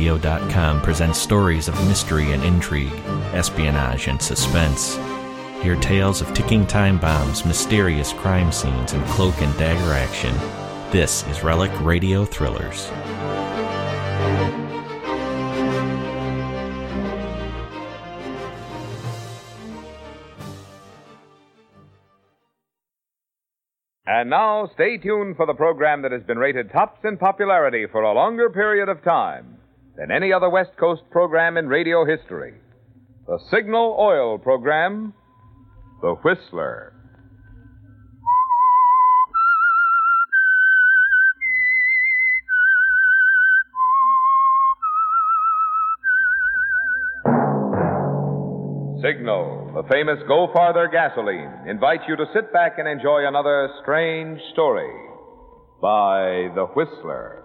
RelicRadio.com presents stories of mystery and intrigue, espionage and suspense. Hear tales of ticking time bombs, mysterious crime scenes, and cloak and dagger action. This is Relic Radio Thrillers. And now, stay tuned for the program that has been rated tops in popularity for a longer period of time than any other West Coast program in radio history. The Signal Oil program, The Whistler. Signal, the famous Go Farther gasoline, invites you to sit back and enjoy another strange story by The Whistler.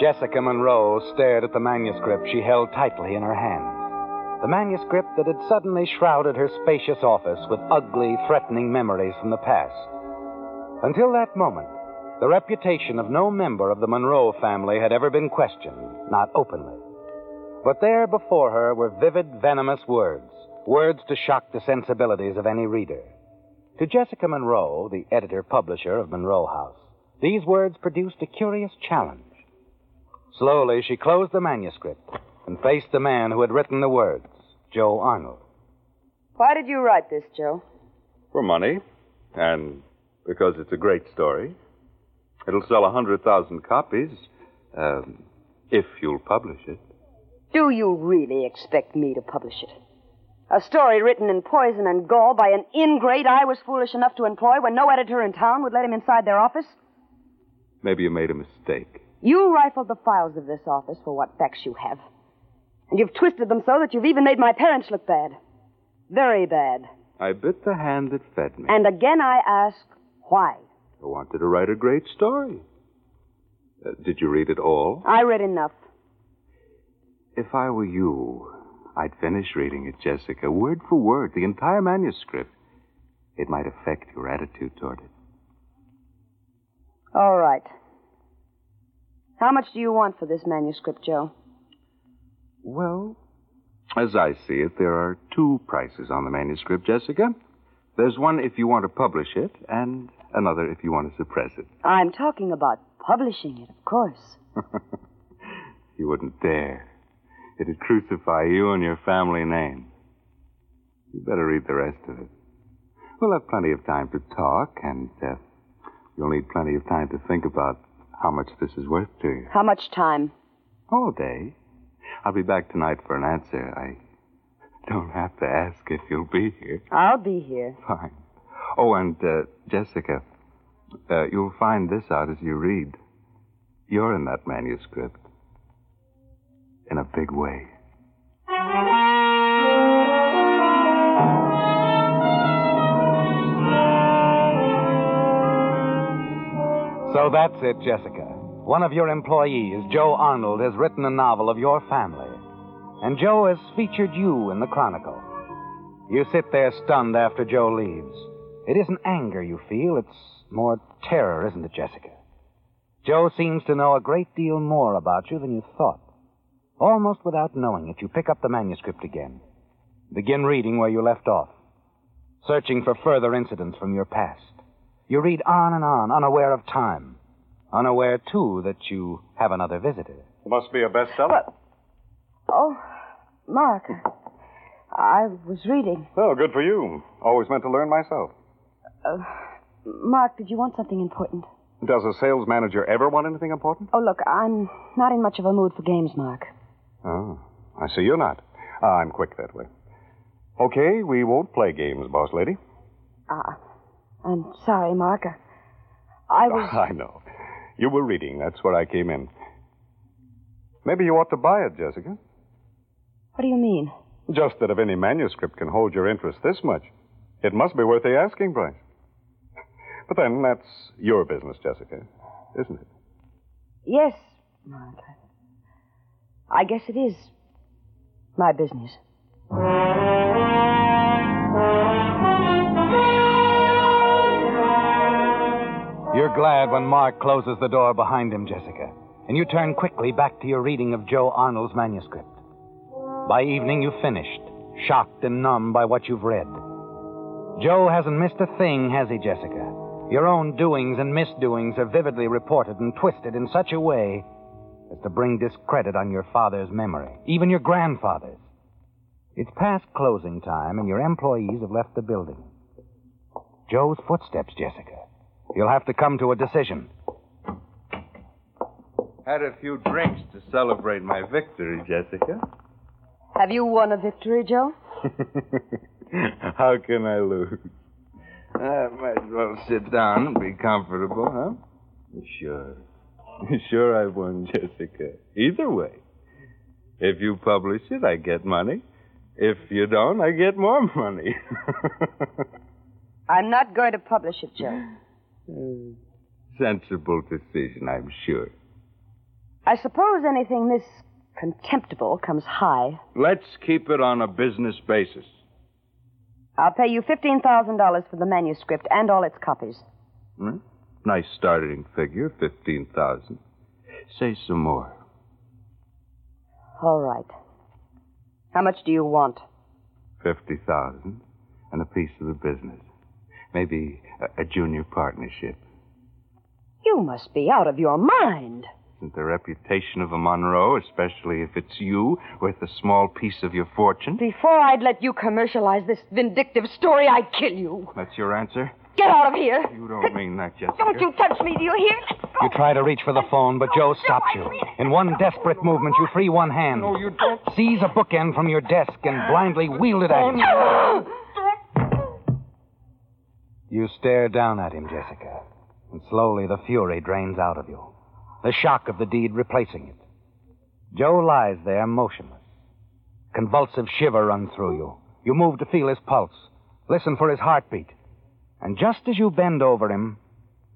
Jessica Monroe stared at the manuscript she held tightly in her hands. The manuscript that had suddenly shrouded her spacious office with ugly, threatening memories from the past. Until that moment, the reputation of no member of the Monroe family had ever been questioned, not openly. But there before her were vivid, venomous words, words to shock the sensibilities of any reader. To Jessica Monroe, the editor publisher of Monroe House, these words produced a curious challenge. Slowly, she closed the manuscript and faced the man who had written the words, Joe Arnold. Why did you write this, Joe? For money, and because it's a great story. It'll sell a hundred thousand copies, um, if you'll publish it. Do you really expect me to publish it? A story written in poison and gall by an ingrate I was foolish enough to employ when no editor in town would let him inside their office? Maybe you made a mistake. You rifled the files of this office for what facts you have. And you've twisted them so that you've even made my parents look bad. Very bad. I bit the hand that fed me. And again I ask, why? I wanted to write a great story. Uh, did you read it all? I read enough. If I were you, I'd finish reading it, Jessica, word for word, the entire manuscript. It might affect your attitude toward it. All right. How much do you want for this manuscript, Joe? Well, as I see it, there are two prices on the manuscript, Jessica. There's one if you want to publish it, and another if you want to suppress it. I'm talking about publishing it, of course. You wouldn't dare. It'd crucify you and your family name. You better read the rest of it. We'll have plenty of time to talk, and uh, you'll need plenty of time to think about how much this is worth to you. How much time? All day. I'll be back tonight for an answer. I don't have to ask if you'll be here. I'll be here. Fine. Oh, and uh, Jessica, uh, you'll find this out as you read. You're in that manuscript. In a big way. So that's it, Jessica. One of your employees, Joe Arnold, has written a novel of your family. And Joe has featured you in the Chronicle. You sit there stunned after Joe leaves. It isn't anger you feel, it's more terror, isn't it, Jessica? Joe seems to know a great deal more about you than you thought. Almost without knowing it, you pick up the manuscript again. Begin reading where you left off, searching for further incidents from your past. You read on and on, unaware of time. Unaware, too, that you have another visitor. It Must be a bestseller. Oh, Mark. I was reading. Oh, good for you. Always meant to learn myself. Uh, Mark, did you want something important? Does a sales manager ever want anything important? Oh, look, I'm not in much of a mood for games, Mark. Oh, I see you're not. Ah, I'm quick that way. Okay, we won't play games, boss lady. Ah, I'm sorry, Mark. I was. I know. You were reading. That's where I came in. Maybe you ought to buy it, Jessica. What do you mean? Just that if any manuscript can hold your interest this much, it must be worth the asking price. But then that's your business, Jessica, isn't it? Yes, Mark. I guess it is my business. You're glad when Mark closes the door behind him, Jessica, and you turn quickly back to your reading of Joe Arnold's manuscript. By evening, you've finished, shocked and numb by what you've read. Joe hasn't missed a thing, has he, Jessica? Your own doings and misdoings are vividly reported and twisted in such a way as to bring discredit on your father's memory, even your grandfather's. It's past closing time, and your employees have left the building. Joe's footsteps, Jessica. You'll have to come to a decision. Had a few drinks to celebrate my victory, Jessica. Have you won a victory, Joe? How can I lose? I might as well sit down and be comfortable, huh? Sure. Sure, I've won, Jessica. Either way. If you publish it, I get money. If you don't, I get more money. I'm not going to publish it, Joe. Sensible decision, I'm sure. I suppose anything this contemptible comes high. Let's keep it on a business basis. I'll pay you $15,000 for the manuscript and all its copies. Hmm? Nice starting figure, 15000 Say some more. All right. How much do you want? 50000 and a piece of the business. Maybe a, a junior partnership. You must be out of your mind. Isn't the reputation of a Monroe, especially if it's you, worth a small piece of your fortune? Before I'd let you commercialize this vindictive story, I'd kill you. That's your answer? Get out of here. You don't mean that, Jessica. Don't you touch me, do you hear? You try to reach for the phone, but Joe oh, stops you. In one desperate movement, you free one hand. No, you don't. Seize a bookend from your desk and blindly wield it at him. You stare down at him, Jessica, and slowly the fury drains out of you, the shock of the deed replacing it. Joe lies there motionless. Convulsive shiver runs through you. You move to feel his pulse, listen for his heartbeat. And just as you bend over him,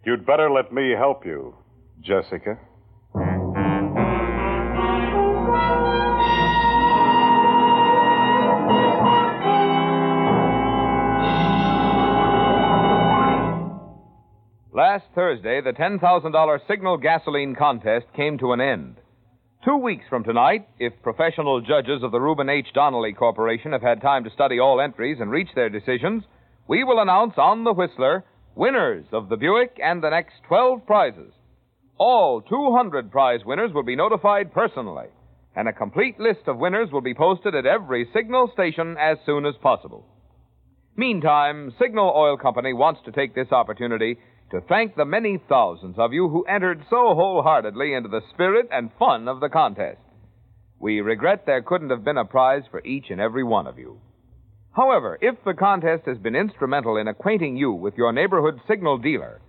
You'd better let me help you, Jessica. Last Thursday, the $10,000 Signal gasoline contest came to an end. Two weeks from tonight, if professional judges of the Reuben H. Donnelley Corporation have had time to study all entries and reach their decisions, we will announce on the Whistler winners of the Buick and the next 12 prizes. All 200 prize winners will be notified personally, and a complete list of winners will be posted at every Signal station as soon as possible. Meantime, Signal Oil Company wants to take this opportunity to thank the many thousands of you who entered so wholeheartedly into the spirit and fun of the contest. We regret there couldn't have been a prize for each and every one of you. However, if the contest has been instrumental in acquainting you with your neighborhood signal dealer,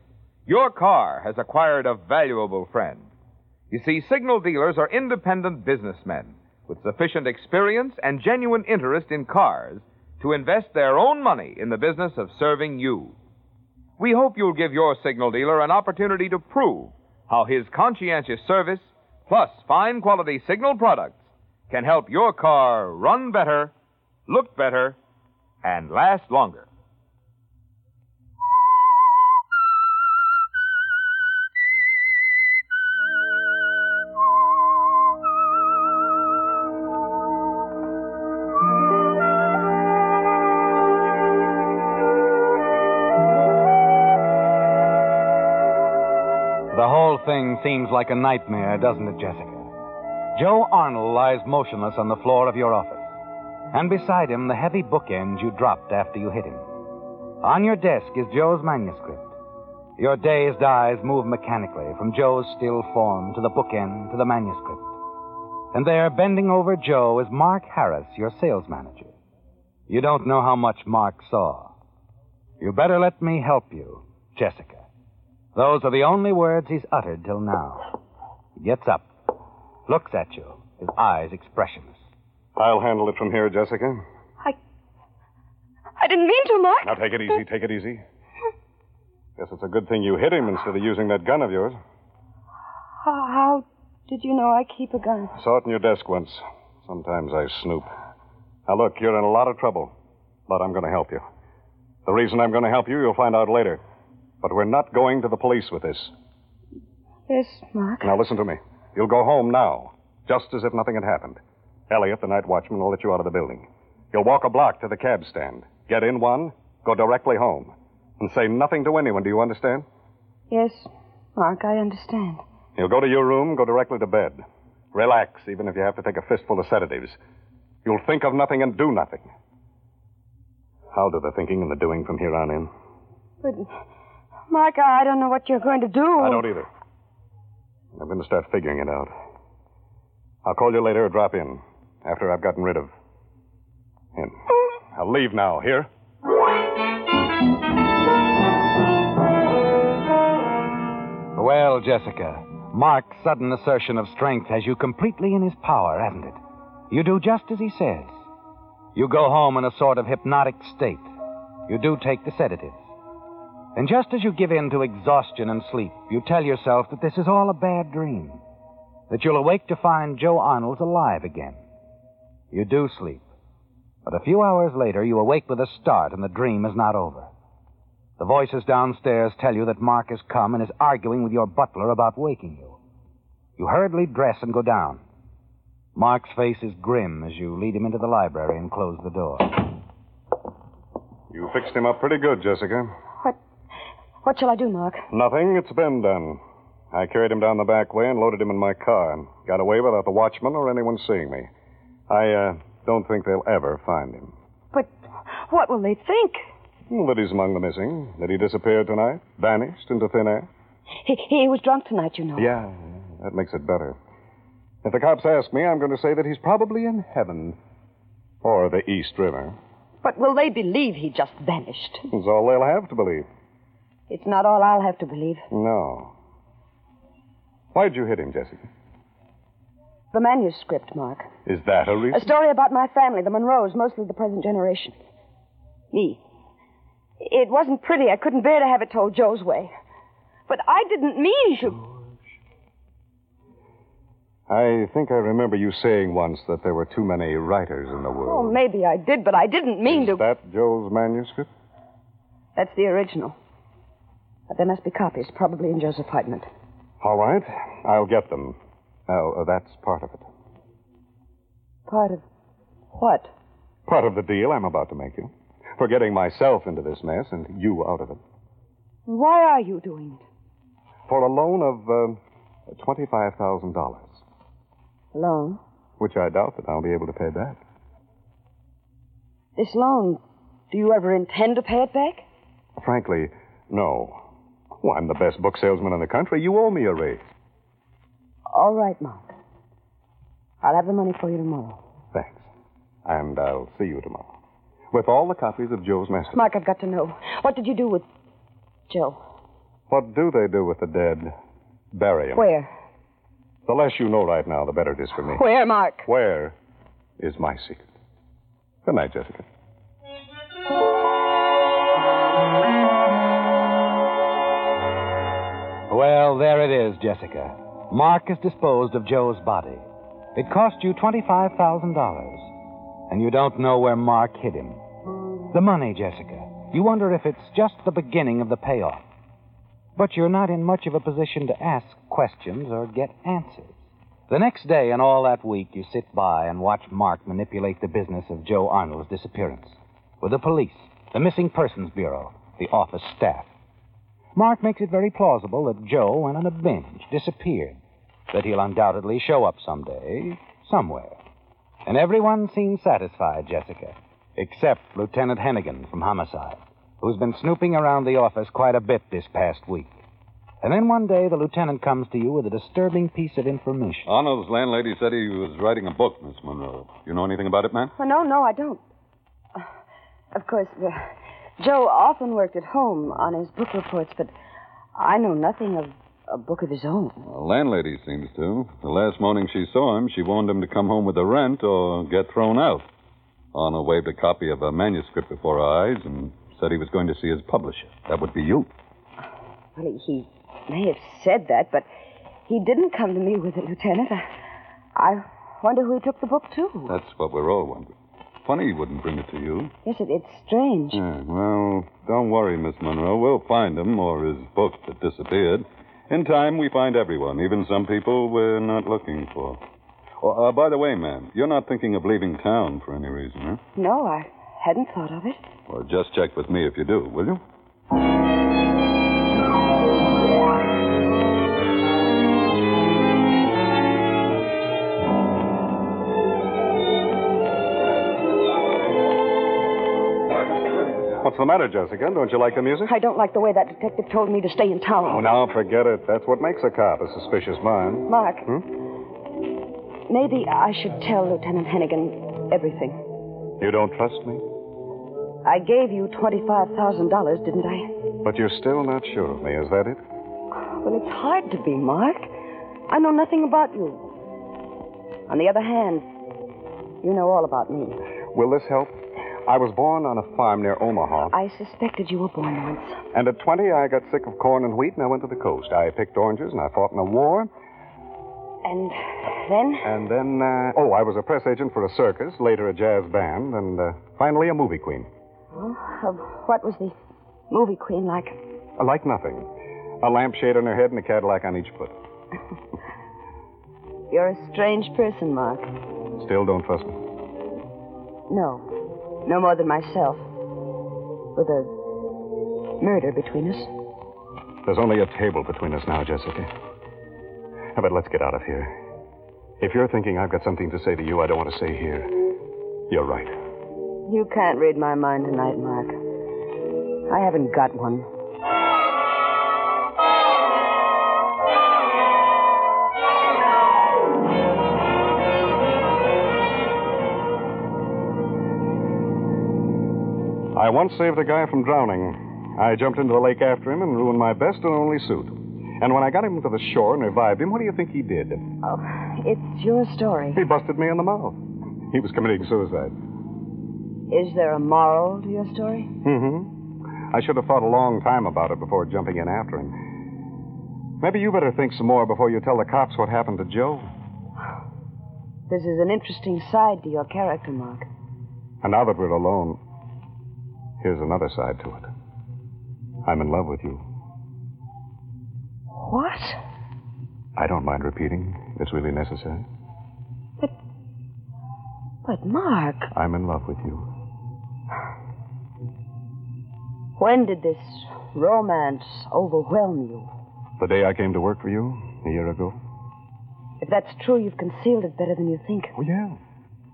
your car has acquired a valuable friend. You see, signal dealers are independent businessmen with sufficient experience and genuine interest in cars to invest their own money in the business of serving you. We hope you'll give your signal dealer an opportunity to prove how his conscientious service, plus fine quality signal products, can help your car run better, look better, and last longer. Seems like a nightmare, doesn't it, Jessica? Joe Arnold lies motionless on the floor of your office. and beside him, the heavy bookends you dropped after you hit him. On your desk is Joe's manuscript. Your dazed eyes move mechanically from Joe's still form to the bookend to the manuscript. And there, bending over Joe, is Mark Harris, your sales manager. You don't know how much Mark saw. You better let me help you, Jessica. Those are the only words he's uttered till now. He gets up, looks at you, his eyes expressionless. I'll handle it from here, Jessica. I. I didn't mean to, Mark. Now take it easy, take it easy. Guess it's a good thing you hit him instead of using that gun of yours. How, how did you know I keep a gun? I Saw it in your desk once. Sometimes I snoop. Now look, you're in a lot of trouble, but I'm going to help you. The reason I'm going to help you, you'll find out later. But we're not going to the police with this. Yes, Mark. Now listen to me. You'll go home now, just as if nothing had happened. Elliot, the night watchman, will let you out of the building. You'll walk a block to the cab stand, get in one, go directly home, and say nothing to anyone. Do you understand? Yes, Mark, I understand. You'll go to your room, go directly to bed. Relax, even if you have to take a fistful of sedatives. You'll think of nothing and do nothing. I'll do the thinking and the doing from here on in. But, Mark, I don't know what you're going to do. I don't either. I'm going to start figuring it out. I'll call you later or drop in after I've gotten rid of him. Hmm? I'll leave now. Here? Well, Jessica, Mark's sudden assertion of strength has you completely in his power, hasn't it? You do just as he says. You go home in a sort of hypnotic state. You do take the sedatives. And just as you give in to exhaustion and sleep, you tell yourself that this is all a bad dream. That you'll awake to find Joe Arnold's alive again. You do sleep. But a few hours later, you awake with a start, and the dream is not over. The voices downstairs tell you that Mark has come and is arguing with your butler about waking you. You hurriedly dress and go down. Mark's face is grim as you lead him into the library and close the door. You fixed him up pretty good, Jessica. What? Shall I do, Mark? Nothing. It's been done. I carried him down the back way and loaded him in my car and got away without the watchman or anyone seeing me. I uh, don't think they'll ever find him. But what will they think? Well, that he's among the missing. That he disappeared tonight, vanished into thin air. He, he was drunk tonight, you know. Yeah, that makes it better. If the cops ask me, I'm going to say that he's probably in heaven or the East River. But will they believe he just vanished? That's all they'll have to believe. It's not all I'll have to believe. No. Why'd you hit him, Jessica? The manuscript, Mark. Is that a reason? A story about my family, the Monroes, mostly the present generation. Me. It wasn't pretty. I couldn't bear to have it told Joe's way. But I didn't mean to. I think I remember you saying once that there were too many writers in the world. Oh, maybe I did, but I didn't mean Is to. that Joe's manuscript? That's the original. But there must be copies, probably in Joe's apartment. All right. I'll get them. Now, uh, that's part of it. Part of what? Part of the deal I'm about to make you. For getting myself into this mess and you out of it. Why are you doing it? For a loan of uh, $25,000, Loan? which I doubt that I'll be able to pay back. This loan, do you ever intend to pay it back? Frankly, no. Well, I'm the best book salesman in the country. You owe me a raise. All right, Mark. I'll have the money for you tomorrow. Thanks. And I'll see you tomorrow. With all the copies of Joe's message. Mark, I've got to know. What did you do with Joe? What do they do with the dead? Bury 'em. Where? The less you know right now, the better it is for me. Where, Mark? Where is my secret? Good night, Jessica. Well, there it is, Jessica. Mark has disposed of Joe's body. It cost you $25,000. And you don't know where Mark hid him. The money, Jessica. You wonder if it's just the beginning of the payoff. But you're not in much of a position to ask questions or get answers. The next day and all that week, you sit by and watch Mark manipulate the business of Joe Arnold's disappearance with the police, the Missing Persons Bureau, the office staff. Mark makes it very plausible that Joe went on a binge, disappeared, that he'll undoubtedly show up someday, somewhere. And everyone seems satisfied, Jessica, except Lieutenant Hennigan from Homicide, who's been snooping around the office quite a bit this past week. And then one day the lieutenant comes to you with a disturbing piece of information. Arnold's landlady said he was writing a book, Miss Monroe. You know anything about it, ma'am? Oh, no, no, I don't. Uh, Of course, uh, Joe often worked at home on his book reports, but I know nothing of a book of his own. The landlady seems to. The last morning she saw him, she warned him to come home with the rent or get thrown out. Arnold waved a copy of a manuscript before her eyes and said he was going to see his publisher. That would be you. Well, he, he may have said that, but he didn't come to me with it, Lieutenant. I, I wonder who he took the book to. That's what we're all wondering. Funny he wouldn't bring it to you. Yes, it, it's strange. Yeah, well, don't worry, Miss Monroe. We'll find him or his book that disappeared. In time, we find everyone, even some people we're not looking for. Oh, uh, by the way, ma'am, you're not thinking of leaving town for any reason, huh? No, I hadn't thought of it. Well, just check with me if you do, will you? What's the matter, Jessica? Don't you like the music? I don't like the way that detective told me to stay in town. Oh, now forget it. That's what makes a cop a suspicious mind. Mark, Hmm? maybe I should tell Lieutenant Hennigan everything. You don't trust me? I gave you $25,000, didn't I? But you're still not sure of me, is that it? Well, it's hard to be, Mark. I know nothing about you. On the other hand, you know all about me. Will this help? I was born on a farm near Omaha, I suspected you were born once. and at 20 I got sick of corn and wheat and I went to the coast. I picked oranges and I fought in a war, And then? and then, uh, oh, I was a press agent for a circus, later a jazz band, and uh, finally a movie queen. Well, uh, what was the movie queen like? Uh, Like nothing. A lampshade on her head and a Cadillac on each foot. You're a strange person, Mark. Still don't trust me. No. No more than myself. With a murder between us. There's only a table between us now, Jessica. About let's get out of here? If you're thinking I've got something to say to you I don't want to say here, you're right. You can't read my mind tonight, Mark. I haven't got one. I once saved a guy from drowning. I jumped into the lake after him and ruined my best and only suit. And when I got him to the shore and revived him, what do you think he did? Oh, it's your story. He busted me in the mouth. He was committing suicide. Is there a moral to your story? Mm-hmm. I should have thought a long time about it before jumping in after him. Maybe you better think some more before you tell the cops what happened to Joe. This is an interesting side to your character, Mark. And now that we're alone, here's another side to it. I'm in love with you. What? I don't mind repeating if it's really necessary. But, But, Mark, I'm in love with you. when did this romance overwhelm you? The day I came to work for you, a year ago. If that's true, you've concealed it better than you think. Oh, yeah.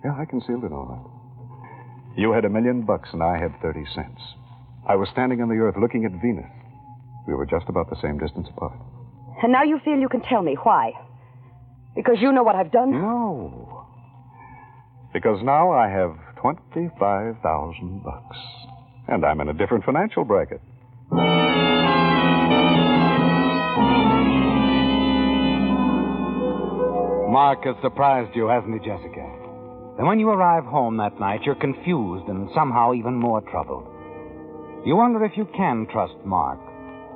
Yeah, I concealed it all right. You had a million bucks and I had 30 cents. I was standing on the earth looking at Venus. We were just about the same distance apart. And now you feel you can tell me why. Because you know what I've done? No. Because now I have 25,000 bucks. And I'm in a different financial bracket. Mark has surprised you, hasn't he, Jessica? Then when you arrive home that night, you're confused and somehow even more troubled. You wonder if you can trust Mark,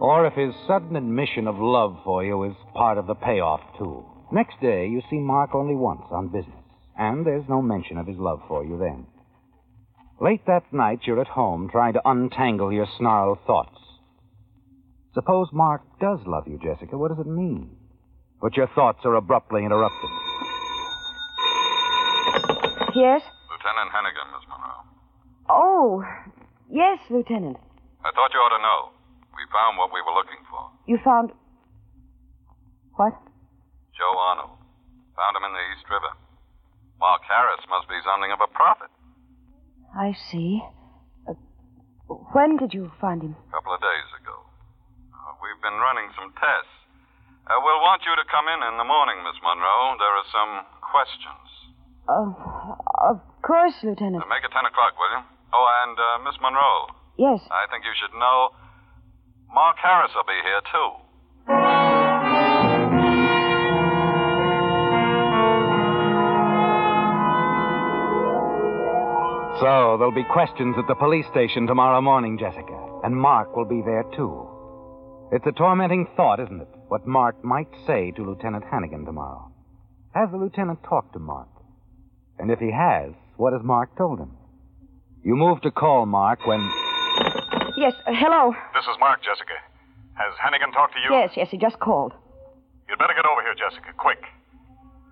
or if his sudden admission of love for you is part of the payoff, too. Next day, you see Mark only once on business, and there's no mention of his love for you then. Late that night, you're at home trying to untangle your snarled thoughts. Suppose Mark does love you, Jessica. What does it mean? But your thoughts are abruptly interrupted. Yes? Lieutenant Hennigan, Miss Monroe. Oh, yes, Lieutenant. I thought you ought to know. We found what we were looking for. You found. What? Joe Arnold. Found him in the East River. Mark Harris must be something of a prophet. I see. Uh, when did you find him? A couple of days ago. Uh, we've been running some tests. Uh, we'll want you to come in in the morning, Miss Monroe. There are some questions. Uh, of course, Lieutenant. Uh, make it 10 o'clock, will you? Oh, and uh, Miss Monroe. Yes. I think you should know Mark Harris will be here, too. So, there'll be questions at the police station tomorrow morning, Jessica. And Mark will be there, too. It's a tormenting thought, isn't it? What Mark might say to Lieutenant Hannigan tomorrow. Has the lieutenant talked to Mark? And if he has, what has Mark told him? You move to call Mark when. Yes, uh, hello. This is Mark, Jessica. Has Hannigan talked to you? Yes, yes, he just called. You'd better get over here, Jessica, quick.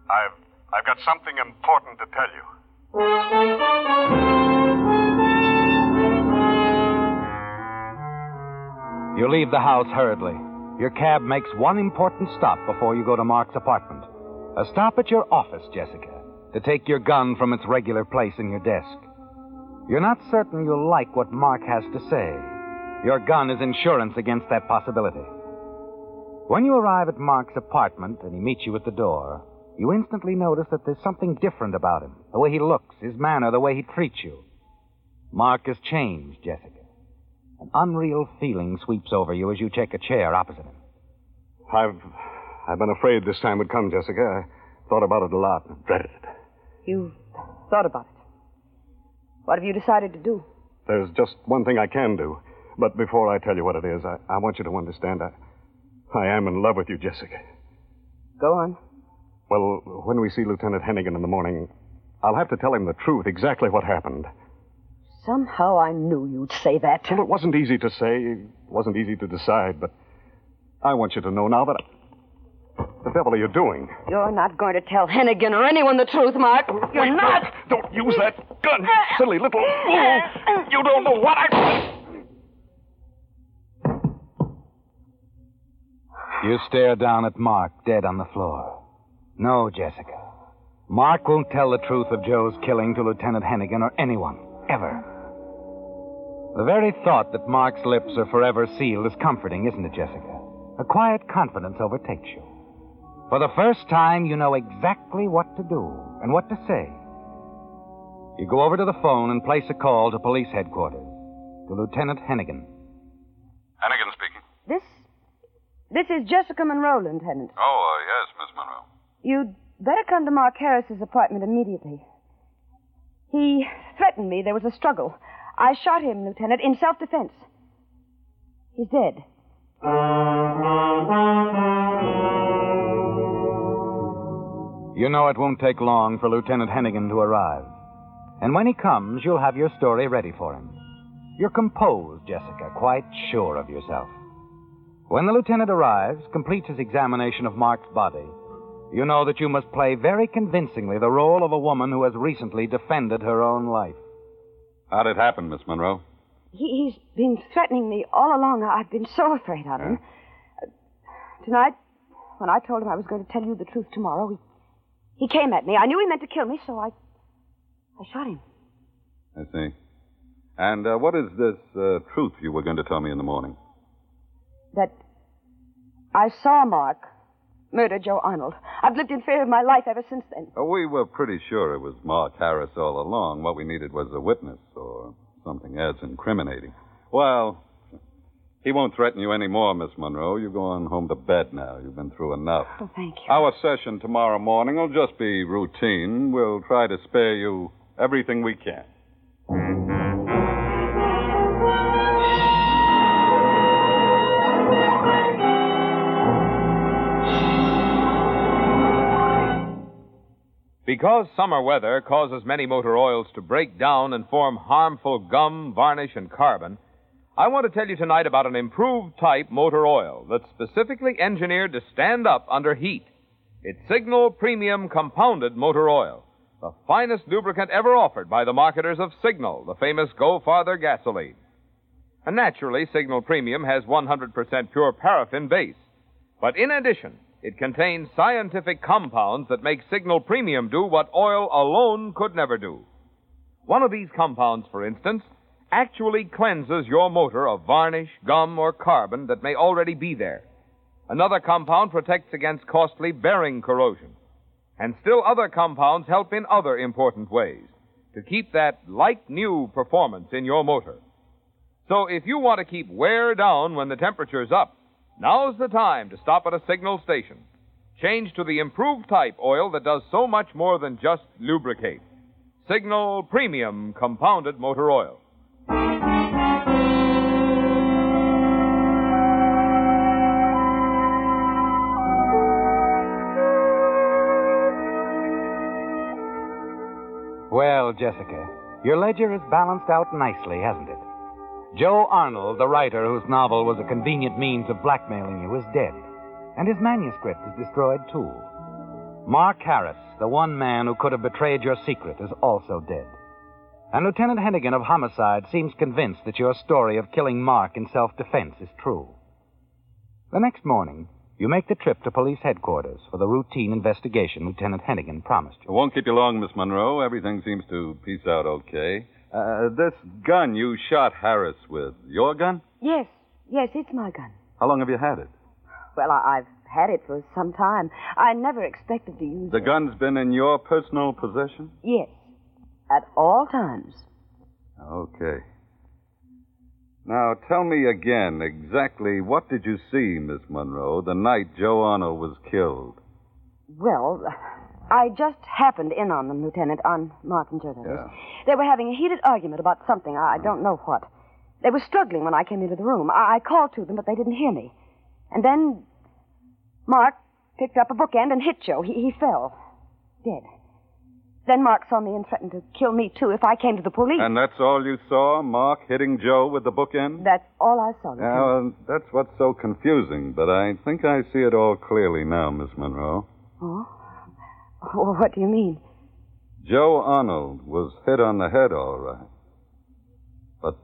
I've I've got something important to tell you. You leave the house hurriedly. Your cab makes one important stop before you go to Mark's apartment. A stop at your office, Jessica, to take your gun from its regular place in your desk. You're not certain you'll like what Mark has to say. Your gun is insurance against that possibility. When you arrive at Mark's apartment and he meets you at the door, you instantly notice that there's something different about him. The way he looks, his manner, the way he treats you. Mark has changed, Jessica. An unreal feeling sweeps over you as you take a chair opposite him. I've I've been afraid this time would come, Jessica. I thought about it a lot and dreaded it. You thought about it. What have you decided to do? There's just one thing I can do. But before I tell you what it is, I, I want you to understand I I am in love with you, Jessica. Go on. Well, when we see Lieutenant Hennigan in the morning, I'll have to tell him the truth, exactly what happened. Somehow I knew you'd say that. Well, it wasn't easy to say, it wasn't easy to decide, but I want you to know now that. I... What the devil are you doing? You're not going to tell Hennigan or anyone the truth, Mark. You're Wait, not. no, Don't use that gun, silly little fool. You don't know what I. You stare down at Mark, dead on the floor. No, Jessica. Mark won't tell the truth of Joe's killing to Lieutenant Hennigan or anyone, ever. The very thought that Mark's lips are forever sealed is comforting, isn't it, Jessica? A quiet confidence overtakes you. For the first time, you know exactly what to do and what to say. You go over to the phone and place a call to police headquarters, to Lieutenant Hennigan. Hannigan speaking. This. This is Jessica Monroe, Lieutenant. Oh, uh, yes, Miss Monroe. You'd better come to Mark Harris's apartment immediately. He threatened me. There was a struggle. I shot him, Lieutenant, in self defense. He's dead. You know it won't take long for Lieutenant Hennigan to arrive. And when he comes, you'll have your story ready for him. You're composed, Jessica, quite sure of yourself. When the lieutenant arrives, completes his examination of Mark's body, you know that you must play very convincingly the role of a woman who has recently defended her own life. How'd it happen, Miss Monroe? He, he's been threatening me all along. I've been so afraid of him. Uh, tonight, when I told him I was going to tell you the truth tomorrow, he, he came at me. I knew he meant to kill me, so I, I shot him. I see. And uh, what is this uh, truth you were going to tell me in the morning? That I saw Mark murder Joe Arnold. I've lived in fear of my life ever since then. Oh, we were pretty sure it was Mark Harris all along. What we needed was a witness or something as incriminating. Well, he won't threaten you anymore, Miss Monroe. You go on home to bed now. You've been through enough. Oh, thank you. Our session tomorrow morning will just be routine. We'll try to spare you everything we can. Because summer weather causes many motor oils to break down and form harmful gum, varnish, and carbon, I want to tell you tonight about an improved type motor oil that's specifically engineered to stand up under heat. It's Signal Premium Compounded Motor Oil, the finest lubricant ever offered by the marketers of Signal, the famous Go Farther gasoline. And naturally, Signal Premium has 100% pure paraffin base. But in addition, It contains scientific compounds that make Signal Premium do what oil alone could never do. One of these compounds, for instance, actually cleanses your motor of varnish, gum, or carbon that may already be there. Another compound protects against costly bearing corrosion. And still other compounds help in other important ways to keep that like new performance in your motor. So if you want to keep wear down when the temperature's up, Now's the time to stop at a signal station. Change to the improved type oil that does so much more than just lubricate. Signal Premium Compounded Motor Oil. Well, Jessica, your ledger is balanced out nicely, hasn't it? Joe Arnold, the writer whose novel was a convenient means of blackmailing you, is dead. And his manuscript is destroyed, too. Mark Harris, the one man who could have betrayed your secret, is also dead. And Lieutenant Hennigan of Homicide seems convinced that your story of killing Mark in self defense is true. The next morning, you make the trip to police headquarters for the routine investigation Lieutenant Hennigan promised you. It won't keep you long, Miss Monroe. Everything seems to piece out okay. Uh, this gun you shot Harris with, your gun? Yes, yes, it's my gun. How long have you had it? Well, I, I've had it for some time. I never expected to use The it. The gun's been in your personal possession? Yes, at all times. Okay. Now, tell me again exactly what did you see, Miss Monroe, the night Joe Arnold was killed? Well, I just happened in on them, Lieutenant, on Mark and Joe. Yeah. They were having a heated argument about something. I I don't know what. They were struggling when I came into the room. I, I called to them, but they didn't hear me. And then Mark picked up a bookend and hit Joe. He, he fell. Dead. Then Mark saw me and threatened to kill me, too, if I came to the police. And that's all you saw, Mark hitting Joe with the bookend? That's all I saw, Lieutenant. well, uh, that's what's so confusing, but I think I see it all clearly now, Miss Monroe. Oh? Oh, What do you mean? Joe Arnold was hit on the head, all right. But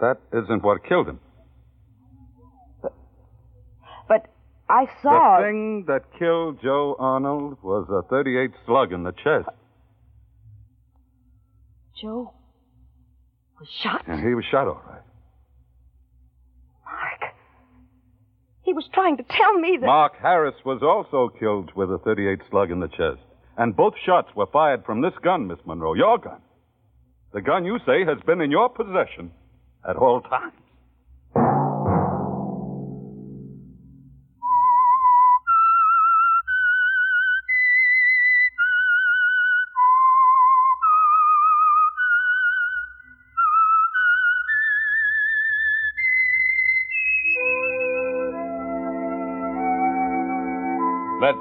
that isn't what killed him. But I saw. The thing that killed Joe Arnold was a 38 slug in the chest. Joe was shot? And he was shot all right. Mark. He was trying to tell me that. Mark Harris was also killed with a 38 slug in the chest. And both shots were fired from this gun, Miss Monroe, your gun. The gun you say has been in your possession at all times.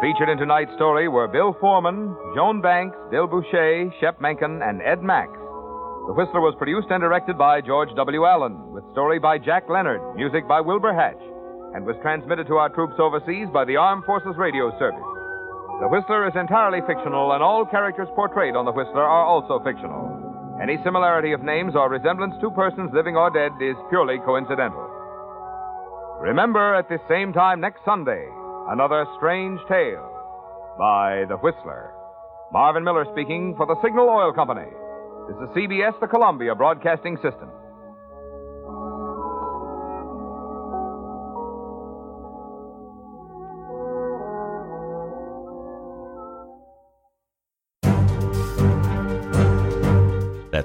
Featured in tonight's story were Bill Foreman, Joan Banks, Bill Bouchey, Shep Menken, and Ed Max. The Whistler was produced and directed by George W. Allen, with story by Jack Leonard, music by Wilbur Hatch, and was transmitted to our troops overseas by the Armed Forces Radio Service. The Whistler is entirely fictional, and all characters portrayed on The Whistler are also fictional. Any similarity of names or resemblance to persons living or dead is purely coincidental. Remember at this same time next Sunday, another strange tale by The Whistler. Marvin Miller speaking for the Signal Oil Company. This is CBS, the Columbia Broadcasting System.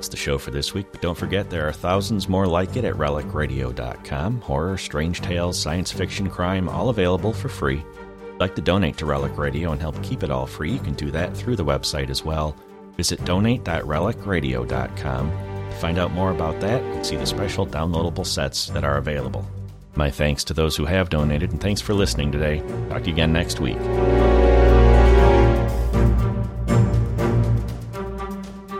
That's the show for this week, but don't forget there are thousands more like it at relicradio.com. Horror, strange tales, science fiction, crime, all available for free. Like to donate to Relic Radio and help keep it all free, you can do that through the website as well. Visit donate.relicradio.com. To find out more about that and see the special downloadable sets that are available. My thanks to those who have donated, and thanks for listening today. Talk to you again next week.